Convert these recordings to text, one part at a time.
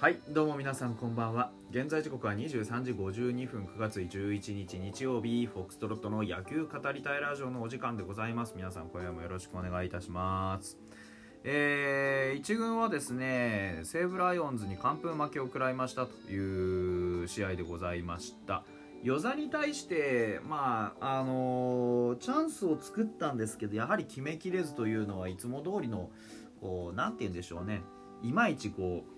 はいどうも皆さんこんばんは。現在時刻は23時52分9月11日日曜日フォックストロットの野球語りたいラジオのお時間でございます。皆さん今夜もよろしくお願いいたします。えー、1軍はですね西武ライオンズに完封負けを食らいましたという試合でございました。與座に対して、まああのーチャンスを作ったんですけどやはり決めきれずというのはいつも通りのこうなて言うんでしょうね。いまいちこう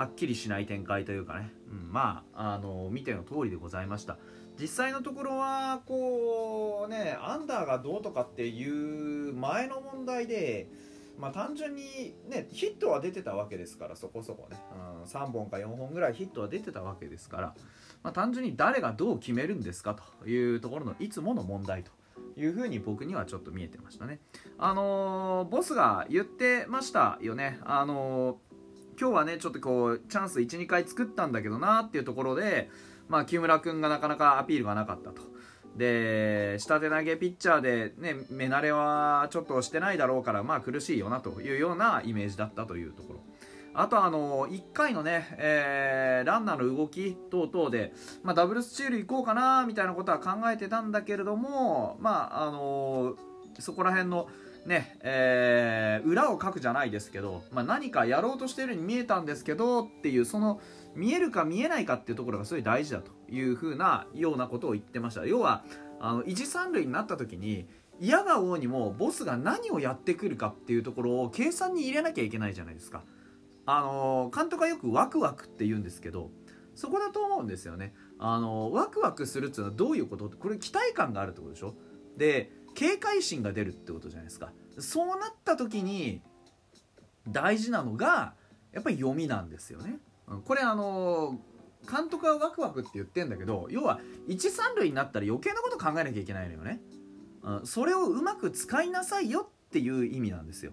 はっきりしない展開というかね、うん、まああの見ての通りでございました。実際のところはこうねアンダーがどうとかっていう前の問題でまあ単純にねヒットは出てたわけですからそこそこね、うん、3本か4本ぐらいヒットは出てたわけですから、まあ、単純に誰がどう決めるんですかというところのいつもの問題というふうに僕にはちょっと見えてましたね。あのーボスが言ってましたよね。あのー今日はねちょっとこうチャンス12回作ったんだけどなっていうところで、まあ、木村君がなかなかアピールがなかったと。で下手投げピッチャーで、ね、目慣れはちょっとしてないだろうから、まあ、苦しいよなというようなイメージだったというところ。あとあの1回のね、えーランナーの動き等々で、まあ、ダブルスチール行こうかなみたいなことは考えてたんだけれども、まああのそこら辺のねえー裏を書くじゃないですけど、まあ、何かやろうとしているように見えたんですけどっていうその見えるか見えないかっていうところがすごい大事だというふうなようなことを言ってました。要はあの一三塁になった時に嫌が王にもボスが何をやってくるかっていうところを計算に入れなきゃいけないじゃないですか。あの監督はよくワクワクって言うんですけどそこだと思うんですよね。あのワクワクするっていうのはどういうこと？これ期待感があるってことでしょ？で警戒心が出るってことじゃないですか。そうなった時に大事なのがやっぱり読みなんですよね。うんこれあの監督はワクワクって言ってんだけど要は一三塁になったら余計なこと考えなきゃいけないのよね、うん、それをうまく使いなさいよっていう意味なんですよ。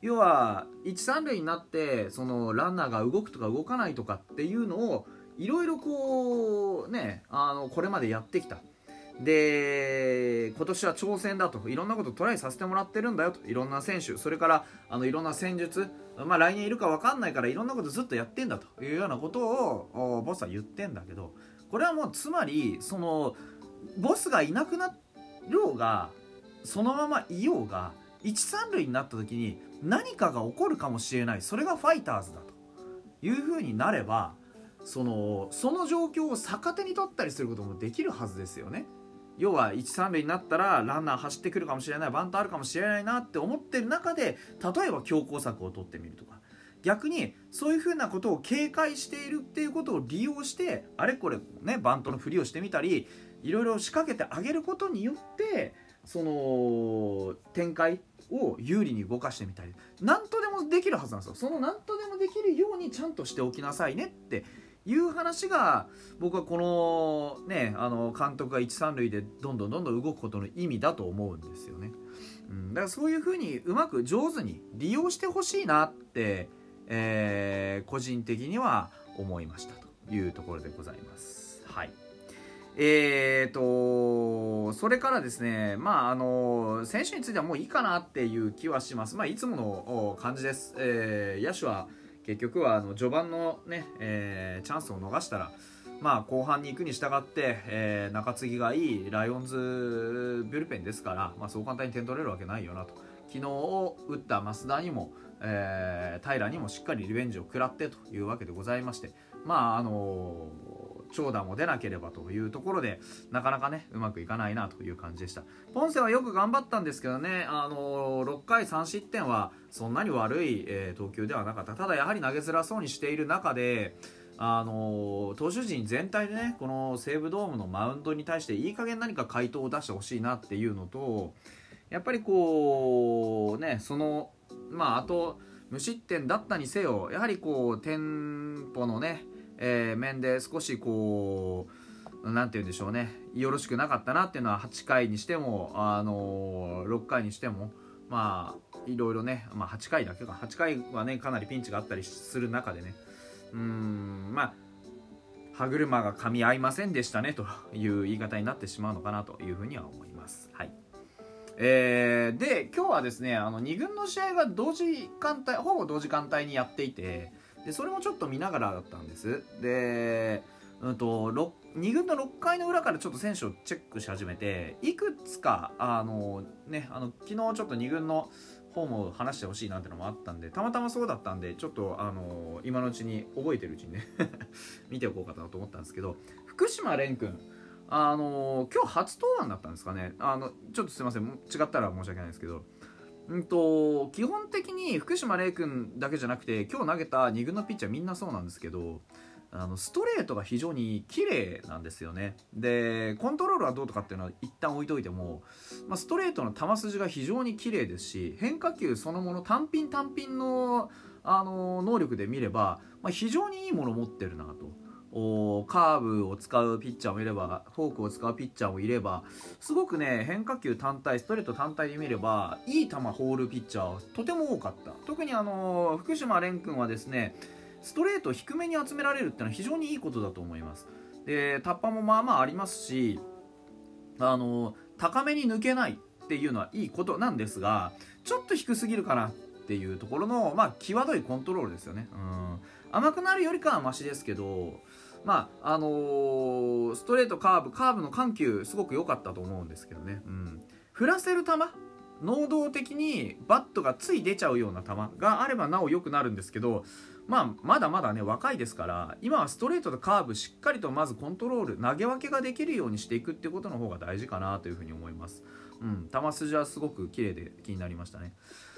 要は一三塁になってそのランナーが動くとか動かないとかっていうのをいろいろこうねあのこれまでやってきた。で今年は挑戦だと。いろんなことトライさせてもらってるんだよと。いろんな選手。それからあのいろんな戦術。まあ来年いるか分かんないからいろんなことずっとやってんだと。いうようなことをボスは言ってんだけど。これはもうつまりそのボスがいなくなろうがそのままいようが一三塁になった時に何かが起こるかもしれない。それがファイターズだと。いうふうになればそのその状況を逆手に取ったりすることもできるはずですよね。要は一三塁になったらランナー走ってくるかもしれないバントあるかもしれないなって思ってる中で例えば強攻策を取ってみるとか。逆にそういうふうなことを警戒しているっていうことを利用してあれこれねバントのふりをしてみたりいろいろ仕掛けてあげることによってその展開を有利に動かしてみたり。何とでもできるはずなんですよ。その何とでもできるようにちゃんとしておきなさいねっていう話が僕はこのねあの監督が一三塁でどんどんどんどん動くことの意味だと思うんですよね、うん、だからそういうふうにうまく上手に利用してほしいなって、えー個人的には思いましたというところでございます。はい。えーとそれからですね、まあ、あの選手についてはもういいかなっていう気はします、まあ、いつもの感じです、えー野手は結局はあの序盤の、ねえーチャンスを逃したら、まあ、後半に行くに従って、えー中継ぎがいいライオンズブルペンですから、まあ、そう簡単に点取れるわけないよなと。昨日打った増田にも、えー平にもしっかりリベンジを食らってというわけでございましてまああの長打も出なければというところでなかなかねうまくいかないなという感じでした。ポンセはよく頑張ったんですけどねあの6回3失点はそんなに悪い、えー投球ではなかった。ただやはり投げづらそうにしている中であの投手陣全体でねこの西武ドームのマウンドに対していい加減何か回答を出してほしいなっていうのとやっぱりこうねそのまああと無失点だったにせよやはりこうテンポのね、えー面で少しこうなんて言うんでしょうね。よろしくなかったなっていうのは8回にしてもあの6回にしてもまあいろいろね、まあ、8回だけか。8回はねかなりピンチがあったりする中でね。うんまあ歯車が噛み合いませんでしたねという言い方になってしまうのかなというふうには思います。はい。えーで今日はですねあの2軍の試合が同時間帯ほぼ同時間帯にやっていてでそれもちょっと見ながらだったんです。でうんと2軍の6回の裏からちょっと選手をチェックし始めていくつかあのねあの昨日ちょっと2軍の方も話してほしいなってのもあったんでたまたまそうだったんでちょっとあの今のうちに覚えてるうちにね 見ておこうかなと思ったんですけど福島蓮君あの今日初登板だったんですかね。あのちょっとすいません違ったら申し訳ないですけどうんと基本的に福島玲君だけじゃなくて今日投げた2軍のピッチャーみんなそうなんですけどあのストレートが非常に綺麗なんですよねでコントロールはどうとかっていうのは一旦置いといても、まあ、ストレートの球筋が非常に綺麗ですし変化球そのもの単品単品のあの能力で見れば、まあ、非常にいいものを持ってるなと。おカーブを使うピッチャーもいればフォークを使うピッチャーもいればすごくね変化球単体ストレート単体で見ればいい球放るピッチャーはとても多かった。特にあの福島蓮君はですねストレート低めに集められるっていうのは非常にいいことだと思います。でタッパもまあまあありますしあの高めに抜けないっていうのはいいことなんですがちょっと低すぎるかなっていうところのまあ際どいコントロールですよね。うん。甘くなるよりかはマシですけどまああのー、ストレートカーブカーブの緩急すごく良かったと思うんですけどね、うん、振らせる球？能動的にバットがつい出ちゃうような球があればなお良くなるんですけど、まあ、まだまだね若いですから今はストレートとカーブしっかりとまずコントロール投げ分けができるようにしていくっていうことの方が大事かなというふうに思います。うん、球筋はすごく綺麗で気になりましたね。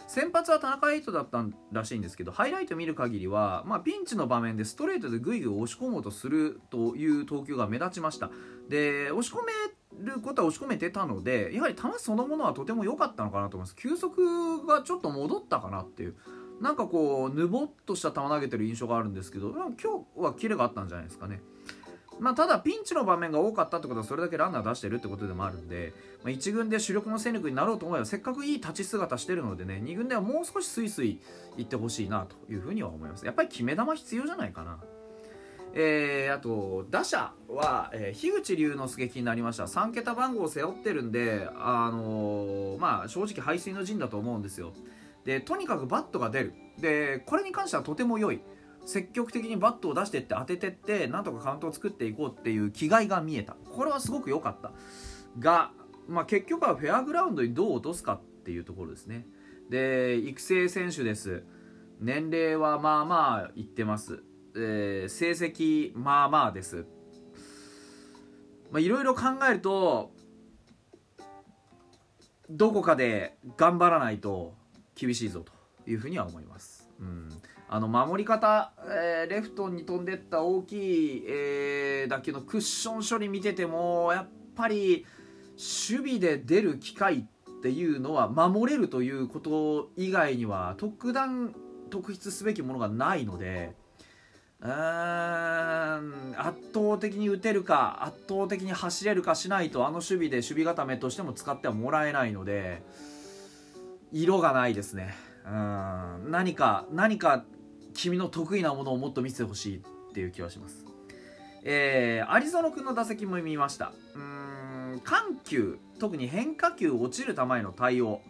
先発は田中エイトだったらしいんですけどハイライト見る限りは、まあ、ピンチの場面でストレートでぐいぐい押し込もうとするという投球が目立ちました。で押し込めることは押し込めてたのでやはり球そのものはとても良かったのかなと思います。球速がちょっと戻ったかなっていう。なんかこうぬぼっとした球投げてる印象があるんですけど今日はキレがあったんじゃないですかね。まあ、ただピンチの場面が多かったってことはそれだけランナー出してるってことでもあるんで、まあ、1軍で主力の戦力になろうと思えばせっかくいい立ち姿してるのでね2軍ではもう少しスイスイいってほしいなというふうには思います。やっぱり決め球必要じゃないかな。えー、あと打者は、えー、樋口龍之介気になりました。3桁番号を背負ってるんで、あのー、まあ、正直排水の陣だと思うんですよ。でとにかくバットが出る。でこれに関してはとても良い。積極的にバットを出してって当ててってなんとかカウントを作っていこうっていう気概が見えた。これはすごく良かった。が、まあ、結局はフェアグラウンドにどう落とすかっていうところですね。で育成選手です。年齢はまあまあいってます、えー、成績まあまあです。いろいろ考えるとどこかで頑張らないと厳しいぞと。いうふうには思います、うん。あの守り方、えー、レフトに飛んでった大きい、えー、打球のクッション処理見ててもやっぱり守備で出る機会っていうのは守れるということ以外には特段特筆すべきものがないのでうん圧倒的に打てるか圧倒的に走れるかしないとあの守備で守備固めとしても使ってはもらえないので色がないですね。うん何か何か君の得意なものをもっと見せてほしいっていう気はします。えー、アリゾノ君の打席も見ました。うん、緩急、特に変化球落ちる球への対応。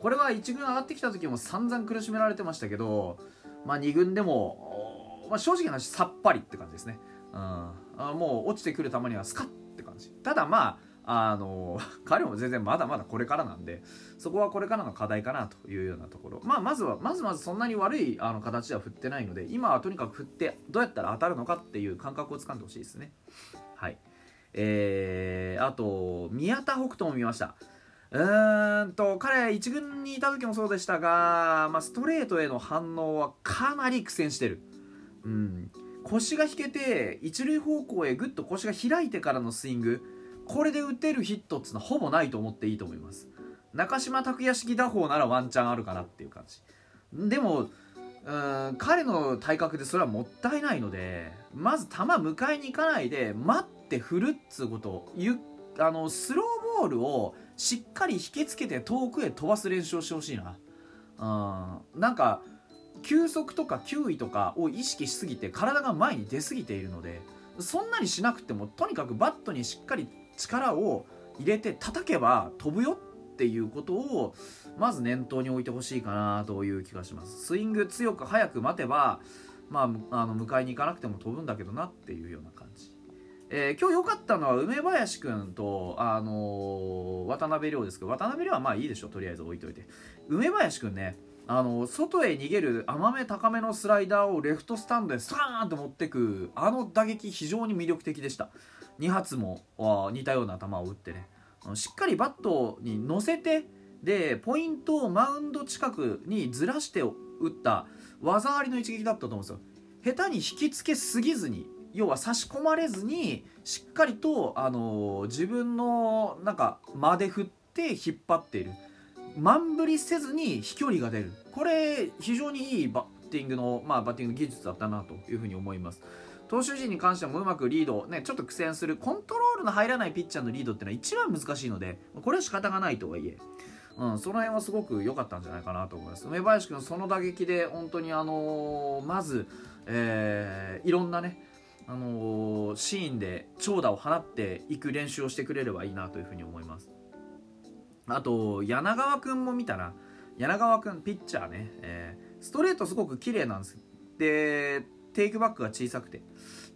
これは1軍上がってきた時も散々苦しめられてましたけど、まあ、2軍でも、まあ、正直な話さっぱりって感じですね。うん、あもう落ちてくる球にはスカッって感じ。ただまあ、あの 彼も全然まだまだこれからなんでそこはこれからの課題かなというようなところ、まあ、まずはまずまずそんなに悪いあの形では振ってないので今はとにかく振ってどうやったら当たるのかっていう感覚をつかんでほしいですね。はい。えー、あと宮田北斗も見ました。うーんと彼1軍にいた時もそうでしたが、まあ、ストレートへの反応はかなり苦戦してる。うん。腰が引けて一塁方向へぐっと腰が開いてからのスイング。これで打てるヒットっつうのはほぼないと思っていいと思います。中島拓也式打法ならワンチャンあるかなっていう感じ。でもうん彼の体格でそれはもったいないのでまず球迎えに行かないで待って振るっつうことゆあのスローボールをしっかり引きつけて遠くへ飛ばす練習をしてほしいな。うんなんか球速とか球威とかを意識しすぎて体が前に出すぎているのでそんなにしなくてもとにかくバットにしっかり力を入れて叩けば飛ぶよっていうことをまず念頭に置いてほしいかなという気がします。スイング強く早く待てばまあ、あの迎えに行かなくても飛ぶんだけどなっていうような感じ。えー、今日良かったのは梅林君と、あのー、渡辺亮ですけど渡辺亮はまあいいでしょとりあえず置いといて。梅林君ねあの外へ逃げる甘め高めのスライダーをレフトスタンドでスーンと持ってくあの打撃非常に魅力的でした。2発も似たような球を打ってね。しっかりバットに乗せてでポイントをマウンド近くにずらして打った技ありの一撃だったと思うんですよ。下手に引きつけすぎずに要は差し込まれずにしっかりと、あの自分のなんか間で振って引っ張っている。満振りせずに飛距離が出る。これ非常にいいバッティングの、まあ、バッティング技術だったなというふうに思います。投手陣に関してもうまくリード、ね、ちょっと苦戦するコントロールの入らないピッチャーのリードっていうのは一番難しいのでこれは仕方がないとはいえうん、その辺はすごく良かったんじゃないかなと思います。梅林君その打撃で本当にあのー、まず、えー、いろんなねあのー、シーンで長打を放っていく練習をしてくれればいいなというふうに思います。あと柳川君も見たら柳川君ピッチャーね、えー、ストレートすごく綺麗なんです。でテイクバックが小さくて。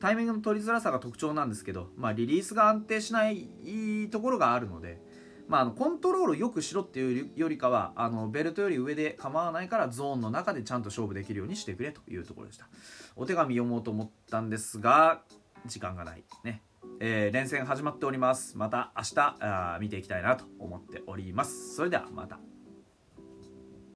タイミングの取りづらさが特徴なんですけど、まあ、リリースが安定しないところがあるので、まあ、あのコントロールよくしろっていうよりかはあのベルトより上で構わないからゾーンの中でちゃんと勝負できるようにしてくれというところでした。お手紙読もうと思ったんですが時間がないね。えー、連戦始まっております。また明日あ見ていきたいなと思っております。それではまた。